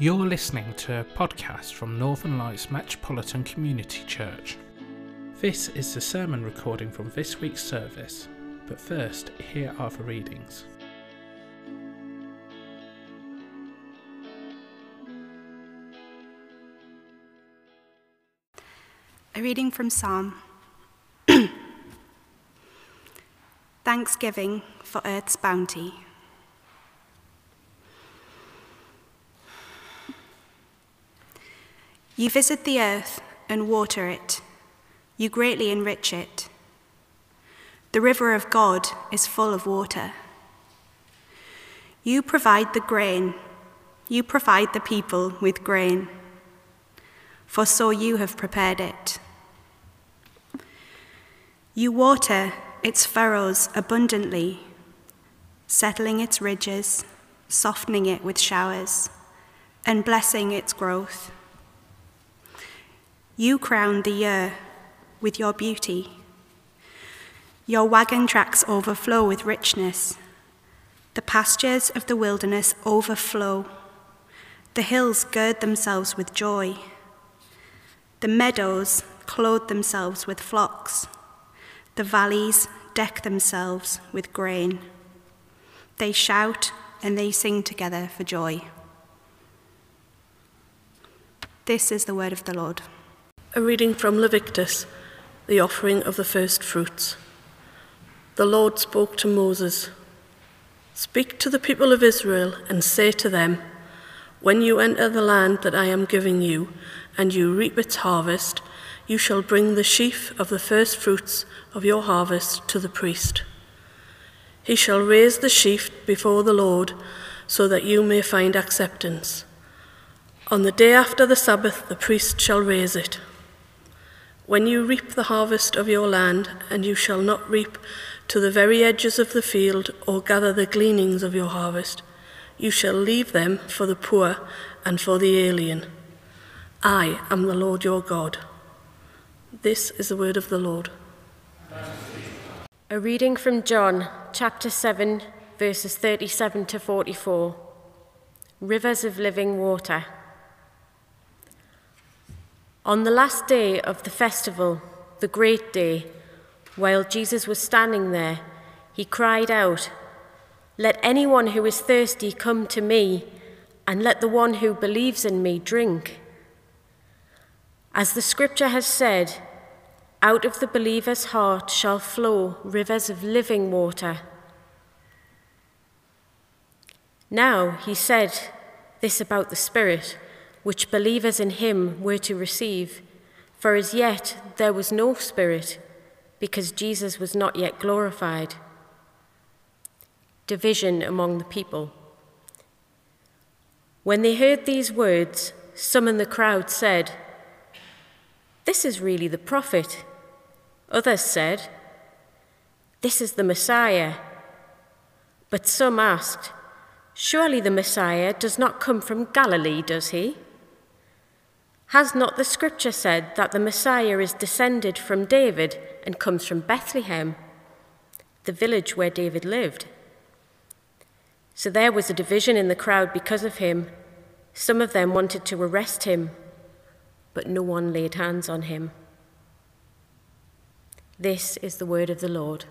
You're listening to a podcast from Northern Lights Metropolitan Community Church. This is the sermon recording from this week's service, but first, here are the readings. A reading from Psalm. Thanksgiving for earth's bounty. You visit the earth and water it, you greatly enrich it. The river of God is full of water. You provide the grain, you provide the people with grain, for so you have prepared it. You water its furrows abundantly, settling its ridges, softening it with showers, and blessing its growth. You crown the year with your beauty. Your wagon tracks overflow with richness. The pastures of the wilderness overflow. The hills gird themselves with joy. The meadows clothe themselves with flocks. The valleys deck themselves with grain. They shout and they sing together for joy. This is the word of the Lord. A reading from Leviticus, the offering of the first fruits. The Lord spoke to Moses Speak to the people of Israel and say to them, When you enter the land that I am giving you, and you reap its harvest, you shall bring the sheaf of the first fruits of your harvest to the priest. He shall raise the sheaf before the Lord, so that you may find acceptance. On the day after the Sabbath, the priest shall raise it. When you reap the harvest of your land, and you shall not reap to the very edges of the field or gather the gleanings of your harvest, you shall leave them for the poor and for the alien. I am the Lord your God. This is the word of the Lord. A reading from John chapter 7, verses 37 to 44. Rivers of living water. On the last day of the festival, the great day, while Jesus was standing there, he cried out, Let anyone who is thirsty come to me, and let the one who believes in me drink. As the scripture has said, out of the believer's heart shall flow rivers of living water. Now he said this about the Spirit which believers in him were to receive, for as yet there was no Spirit, because Jesus was not yet glorified. Division among the people. When they heard these words, some in the crowd said, This is really the prophet. Others said, This is the Messiah. But some asked, Surely the Messiah does not come from Galilee, does he? Has not the scripture said that the Messiah is descended from David and comes from Bethlehem, the village where David lived? So there was a division in the crowd because of him. Some of them wanted to arrest him, but no one laid hands on him. This is the word of the Lord.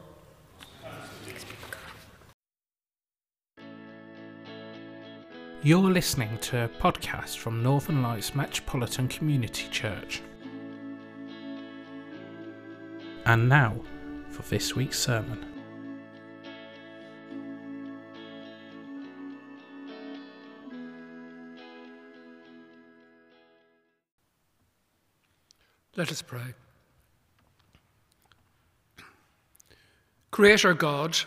You're listening to a podcast from Northern Lights Metropolitan Community Church. And now for this week's sermon. Let us pray. Creator God,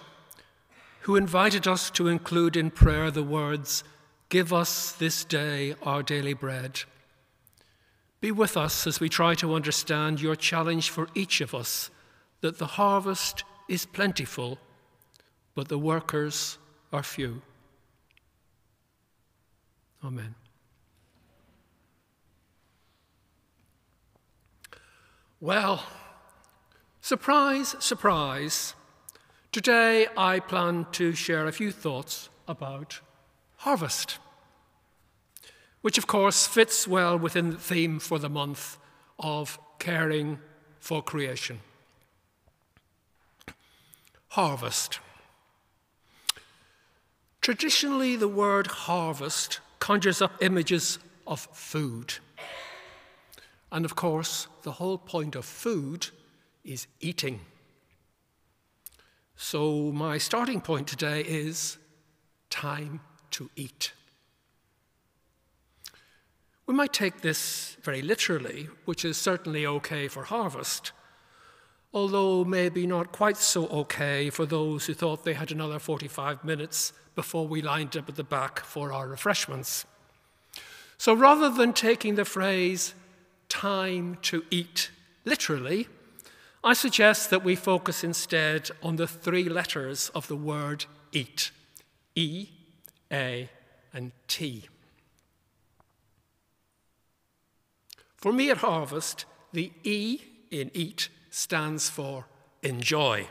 who invited us to include in prayer the words, Give us this day our daily bread. Be with us as we try to understand your challenge for each of us that the harvest is plentiful, but the workers are few. Amen. Well, surprise, surprise. Today I plan to share a few thoughts about harvest. which of course fits well within the theme for the month of caring for creation. Harvest. Traditionally, the word harvest conjures up images of food. And of course, the whole point of food is eating. So, my starting point today is time to eat. We might take this very literally, which is certainly okay for harvest, although maybe not quite so okay for those who thought they had another 45 minutes before we lined up at the back for our refreshments. So rather than taking the phrase time to eat literally, I suggest that we focus instead on the three letters of the word eat E, A, and T. For me at Harvest, the E in eat stands for enjoy.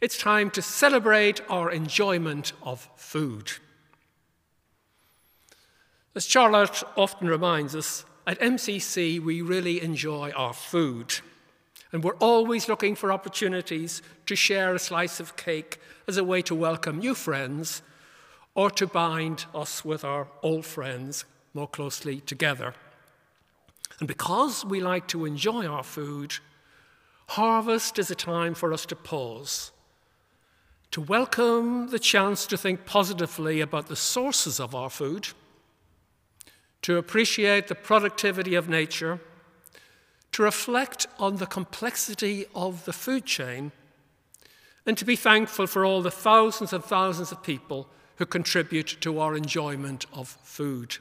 It's time to celebrate our enjoyment of food. As Charlotte often reminds us, at MCC we really enjoy our food. And we're always looking for opportunities to share a slice of cake as a way to welcome new friends or to bind us with our old friends more closely together. And because we like to enjoy our food, harvest is a time for us to pause to welcome the chance to think positively about the sources of our food, to appreciate the productivity of nature, to reflect on the complexity of the food chain, and to be thankful for all the thousands and thousands of people who contribute to our enjoyment of food.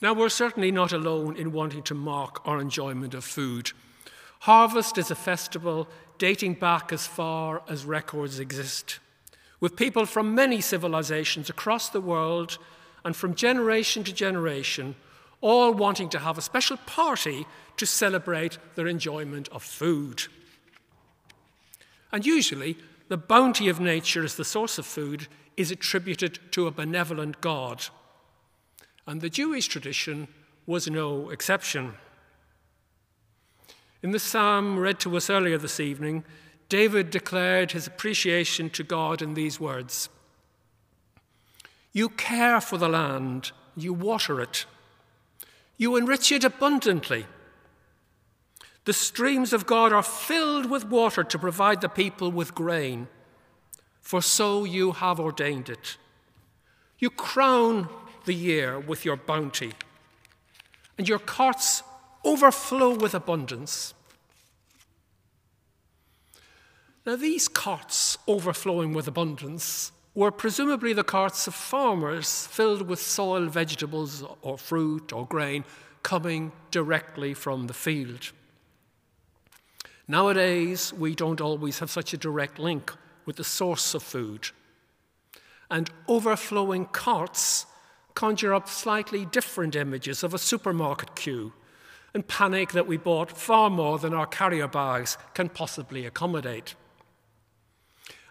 Now, we're certainly not alone in wanting to mark our enjoyment of food. Harvest is a festival dating back as far as records exist, with people from many civilizations across the world and from generation to generation all wanting to have a special party to celebrate their enjoyment of food. And usually, the bounty of nature as the source of food is attributed to a benevolent God. And the Jewish tradition was no exception. In the psalm read to us earlier this evening, David declared his appreciation to God in these words You care for the land, you water it, you enrich it abundantly. The streams of God are filled with water to provide the people with grain, for so you have ordained it. You crown the year with your bounty, and your carts overflow with abundance. Now, these carts overflowing with abundance were presumably the carts of farmers filled with soil, vegetables, or fruit or grain coming directly from the field. Nowadays, we don't always have such a direct link with the source of food. And overflowing carts conjure up slightly different images of a supermarket queue and panic that we bought far more than our carrier bags can possibly accommodate.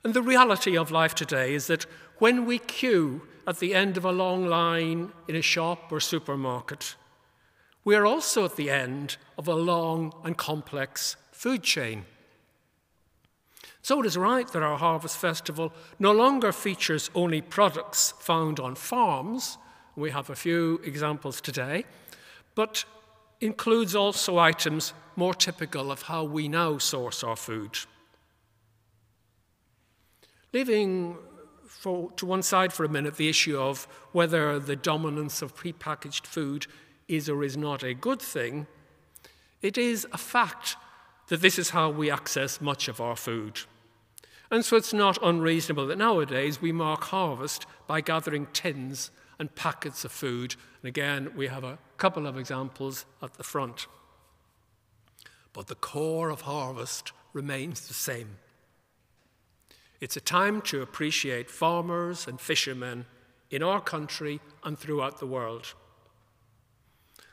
And the reality of life today is that when we queue at the end of a long line in a shop or supermarket, we are also at the end of a long and complex food chain. So it is right that our Harvest Festival no longer features only products found on farms, we have a few examples today, but includes also items more typical of how we now source our food. Leaving for, to one side for a minute the issue of whether the dominance of prepackaged food is or is not a good thing, it is a fact that this is how we access much of our food. And so it's not unreasonable that nowadays we mark harvest by gathering tins and packets of food. And again, we have a couple of examples at the front. But the core of harvest remains the same. It's a time to appreciate farmers and fishermen in our country and throughout the world.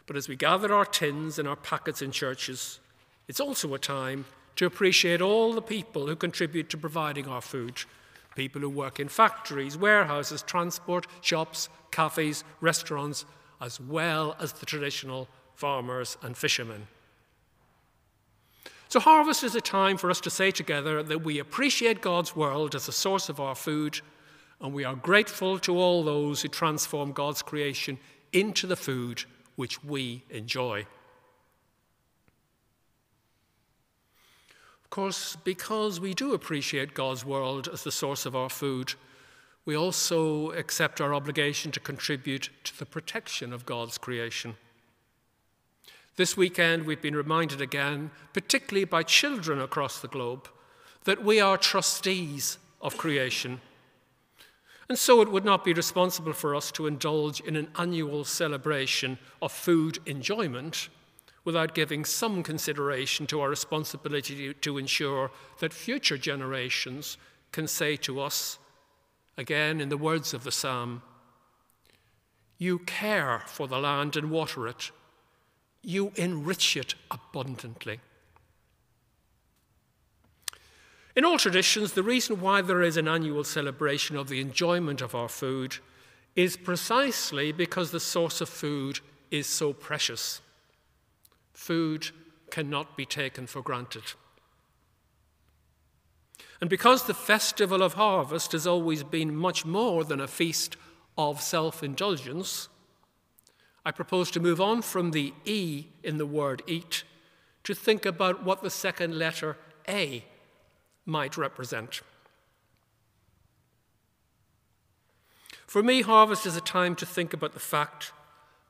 But as we gather our tins and our packets in churches, it's also a time to appreciate all the people who contribute to providing our food people who work in factories, warehouses, transport, shops, cafes, restaurants, as well as the traditional farmers and fishermen. So, harvest is a time for us to say together that we appreciate God's world as a source of our food, and we are grateful to all those who transform God's creation into the food which we enjoy. Course, because we do appreciate God's world as the source of our food, we also accept our obligation to contribute to the protection of God's creation. This weekend, we've been reminded again, particularly by children across the globe, that we are trustees of creation. And so it would not be responsible for us to indulge in an annual celebration of food enjoyment without giving some consideration to our responsibility to ensure that future generations can say to us, again in the words of the psalm, You care for the land and water it you enrich it abundantly. In all traditions, the reason why there is an annual celebration of the enjoyment of our food is precisely because the source of food is so precious. Food cannot be taken for granted. And because the festival of harvest has always been much more than a feast of self indulgence, I propose to move on from the E in the word eat to think about what the second letter A might represent. For me, harvest is a time to think about the fact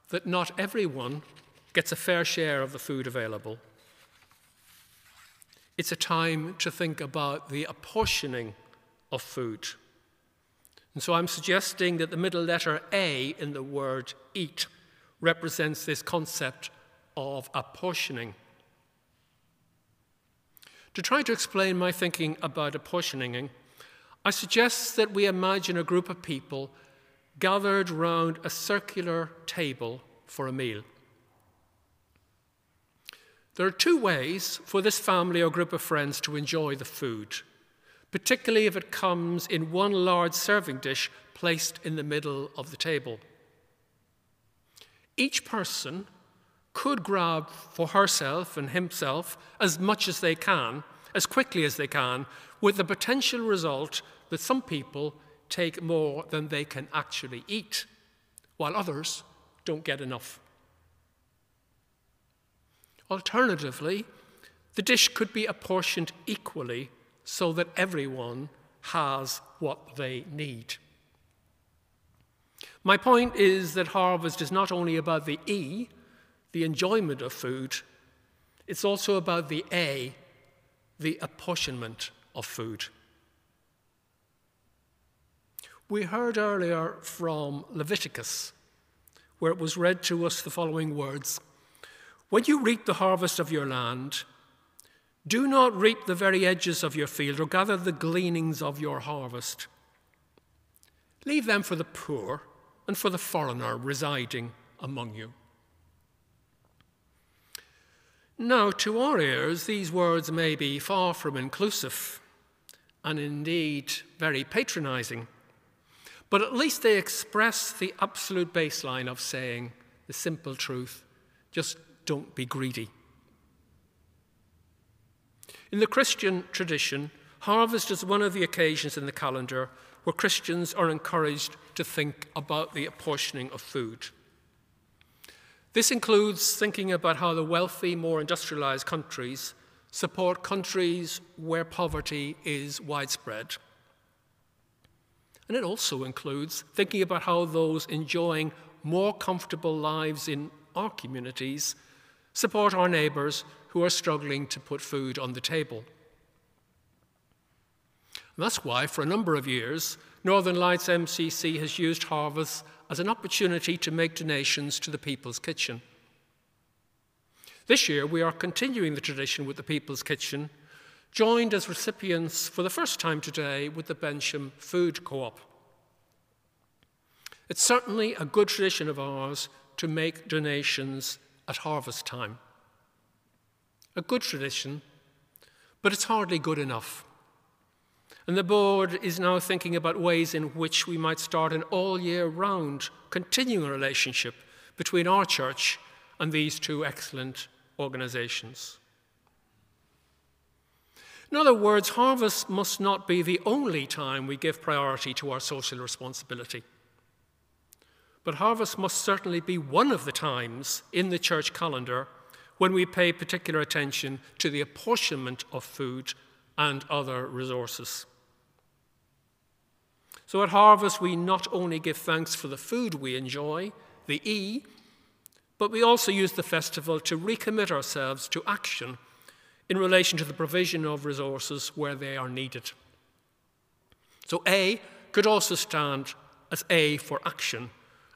that not everyone gets a fair share of the food available. It's a time to think about the apportioning of food. And so I'm suggesting that the middle letter A in the word eat represents this concept of apportioning. To try to explain my thinking about apportioning, I suggest that we imagine a group of people gathered round a circular table for a meal. There are two ways for this family or group of friends to enjoy the food, particularly if it comes in one large serving dish placed in the middle of the table. Each person could grab for herself and himself as much as they can, as quickly as they can, with the potential result that some people take more than they can actually eat, while others don't get enough. Alternatively, the dish could be apportioned equally so that everyone has what they need. My point is that harvest is not only about the E, the enjoyment of food, it's also about the A, the apportionment of food. We heard earlier from Leviticus, where it was read to us the following words When you reap the harvest of your land, do not reap the very edges of your field or gather the gleanings of your harvest. Leave them for the poor and for the foreigner residing among you. Now, to our ears, these words may be far from inclusive and indeed very patronizing, but at least they express the absolute baseline of saying the simple truth just don't be greedy. In the Christian tradition, harvest is one of the occasions in the calendar where Christians are encouraged to think about the apportioning of food. This includes thinking about how the wealthy, more industrialized countries support countries where poverty is widespread. And it also includes thinking about how those enjoying more comfortable lives in our communities support our neighbours who are struggling to put food on the table. And that's why, for a number of years, Northern Lights MCC has used Harvest as an opportunity to make donations to the People's Kitchen. This year, we are continuing the tradition with the People's Kitchen, joined as recipients for the first time today with the Bensham Food Co op. It's certainly a good tradition of ours to make donations at harvest time. A good tradition, but it's hardly good enough. And the board is now thinking about ways in which we might start an all year round continuing relationship between our church and these two excellent organizations. In other words, harvest must not be the only time we give priority to our social responsibility. But harvest must certainly be one of the times in the church calendar when we pay particular attention to the apportionment of food and other resources. So at harvest, we not only give thanks for the food we enjoy, the E, but we also use the festival to recommit ourselves to action in relation to the provision of resources where they are needed. So A could also stand as A for action,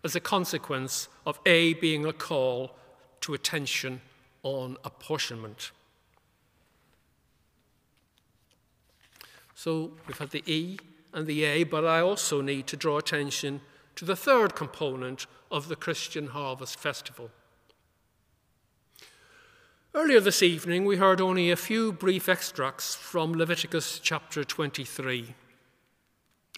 as a consequence of A being a call to attention on apportionment. So we've had the E and the A, but I also need to draw attention to the third component of the Christian Harvest Festival. Earlier this evening, we heard only a few brief extracts from Leviticus chapter 23.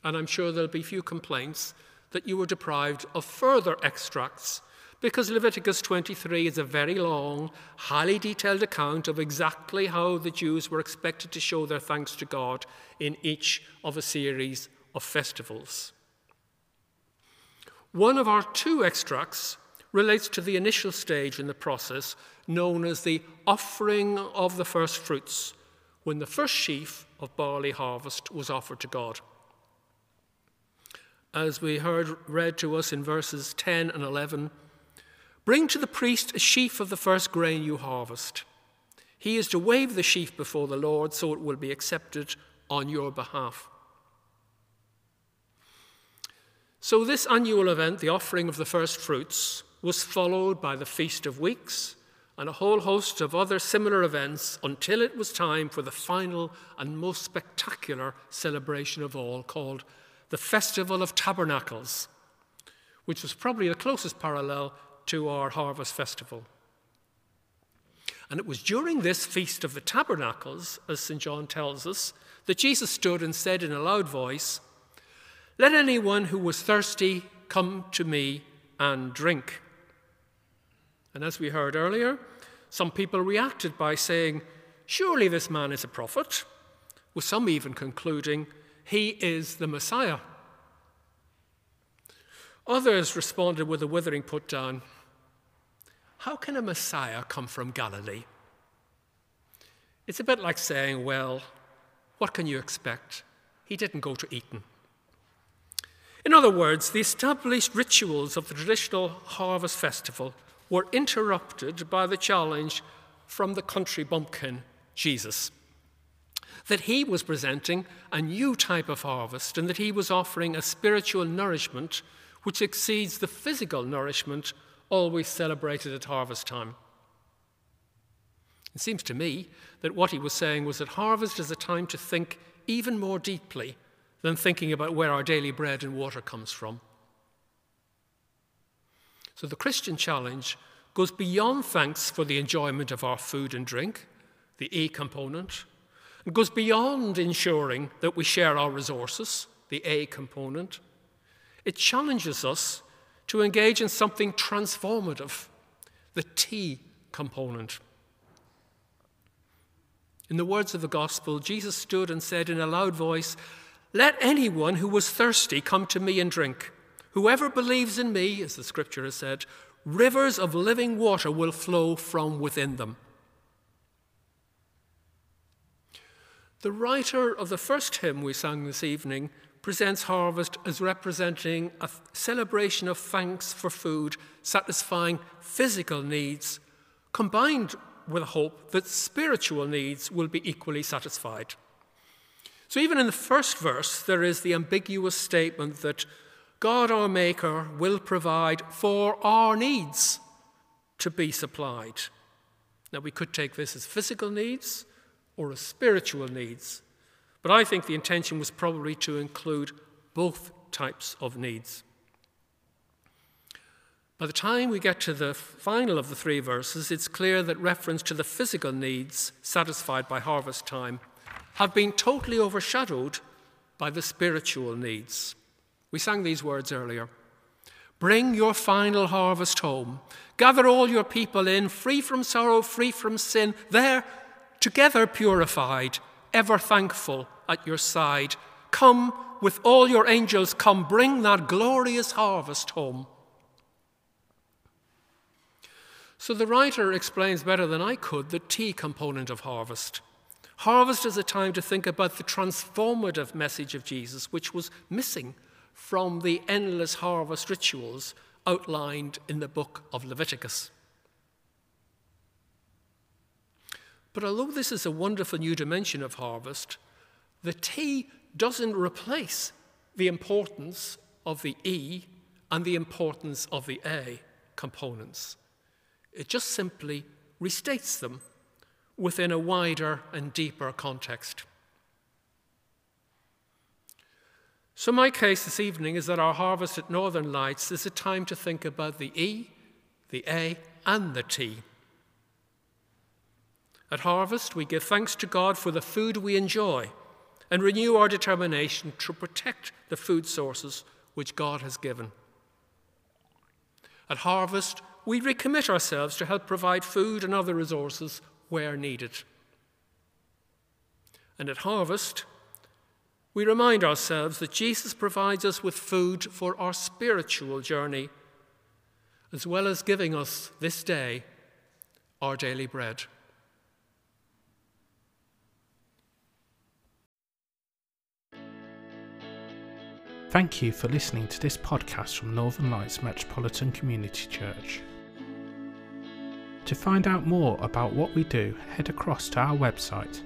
And I'm sure there'll be few complaints that you were deprived of further extracts because Leviticus 23 is a very long, highly detailed account of exactly how the Jews were expected to show their thanks to God in each of a series of festivals. One of our two extracts relates to the initial stage in the process known as the offering of the first fruits, when the first sheaf of barley harvest was offered to God. As we heard read to us in verses 10 and 11, Bring to the priest a sheaf of the first grain you harvest. He is to wave the sheaf before the Lord so it will be accepted on your behalf. So, this annual event, the offering of the first fruits, was followed by the Feast of Weeks and a whole host of other similar events until it was time for the final and most spectacular celebration of all, called the Festival of Tabernacles, which was probably the closest parallel to our harvest festival. And it was during this Feast of the Tabernacles, as St. John tells us, that Jesus stood and said in a loud voice, Let anyone who was thirsty come to me and drink. And as we heard earlier, some people reacted by saying, Surely this man is a prophet, with some even concluding, He is the Messiah. Others responded with a withering put down how can a Messiah come from Galilee? It's a bit like saying, well, what can you expect? He didn't go to Eton. In other words, the established rituals of the traditional harvest festival were interrupted by the challenge from the country bumpkin, Jesus. That he was presenting a new type of harvest and that he was offering a spiritual nourishment which exceeds the physical nourishment always celebrated at harvest time. It seems to me that what he was saying was that harvest is a time to think even more deeply than thinking about where our daily bread and water comes from. So the Christian challenge goes beyond thanks for the enjoyment of our food and drink, the E component, and goes beyond ensuring that we share our resources, the A component. It challenges us to engage in something transformative, the T component. In the words of the gospel, Jesus stood and said in a loud voice, Let anyone who was thirsty come to me and drink. Whoever believes in me, as the scripture has said, rivers of living water will flow from within them. The writer of the first hymn we sang this evening presents harvest as representing a celebration of thanks for food, satisfying physical needs, combined with a hope that spiritual needs will be equally satisfied. So, even in the first verse, there is the ambiguous statement that God our Maker will provide for our needs to be supplied. Now, we could take this as physical needs or as spiritual needs. But I think the intention was probably to include both types of needs. By the time we get to the final of the three verses, it's clear that reference to the physical needs satisfied by harvest time have been totally overshadowed by the spiritual needs. We sang these words earlier. Bring your final harvest home. Gather all your people in, free from sorrow, free from sin, there, together purified, ever thankful at your side. Come with all your angels, come bring that glorious harvest home. So the writer explains better than I could the T component of harvest. Harvest is a time to think about the transformative message of Jesus, which was missing from the endless harvest rituals outlined in the book of Leviticus. But although this is a wonderful new dimension of harvest, the T doesn't replace the importance of the E and the importance of the A components. It just simply restates them within a wider and deeper context. So, my case this evening is that our harvest at Northern Lights is a time to think about the E, the A, and the T. At harvest, we give thanks to God for the food we enjoy and renew our determination to protect the food sources which God has given. At harvest, we recommit ourselves to help provide food and other resources where needed. And at harvest, we remind ourselves that Jesus provides us with food for our spiritual journey, as well as giving us this day our daily bread. Thank you for listening to this podcast from Northern Lights Metropolitan Community Church. To find out more about what we do, head across to our website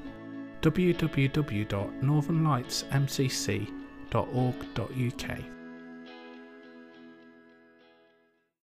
www.northernlightsmcc.org.uk.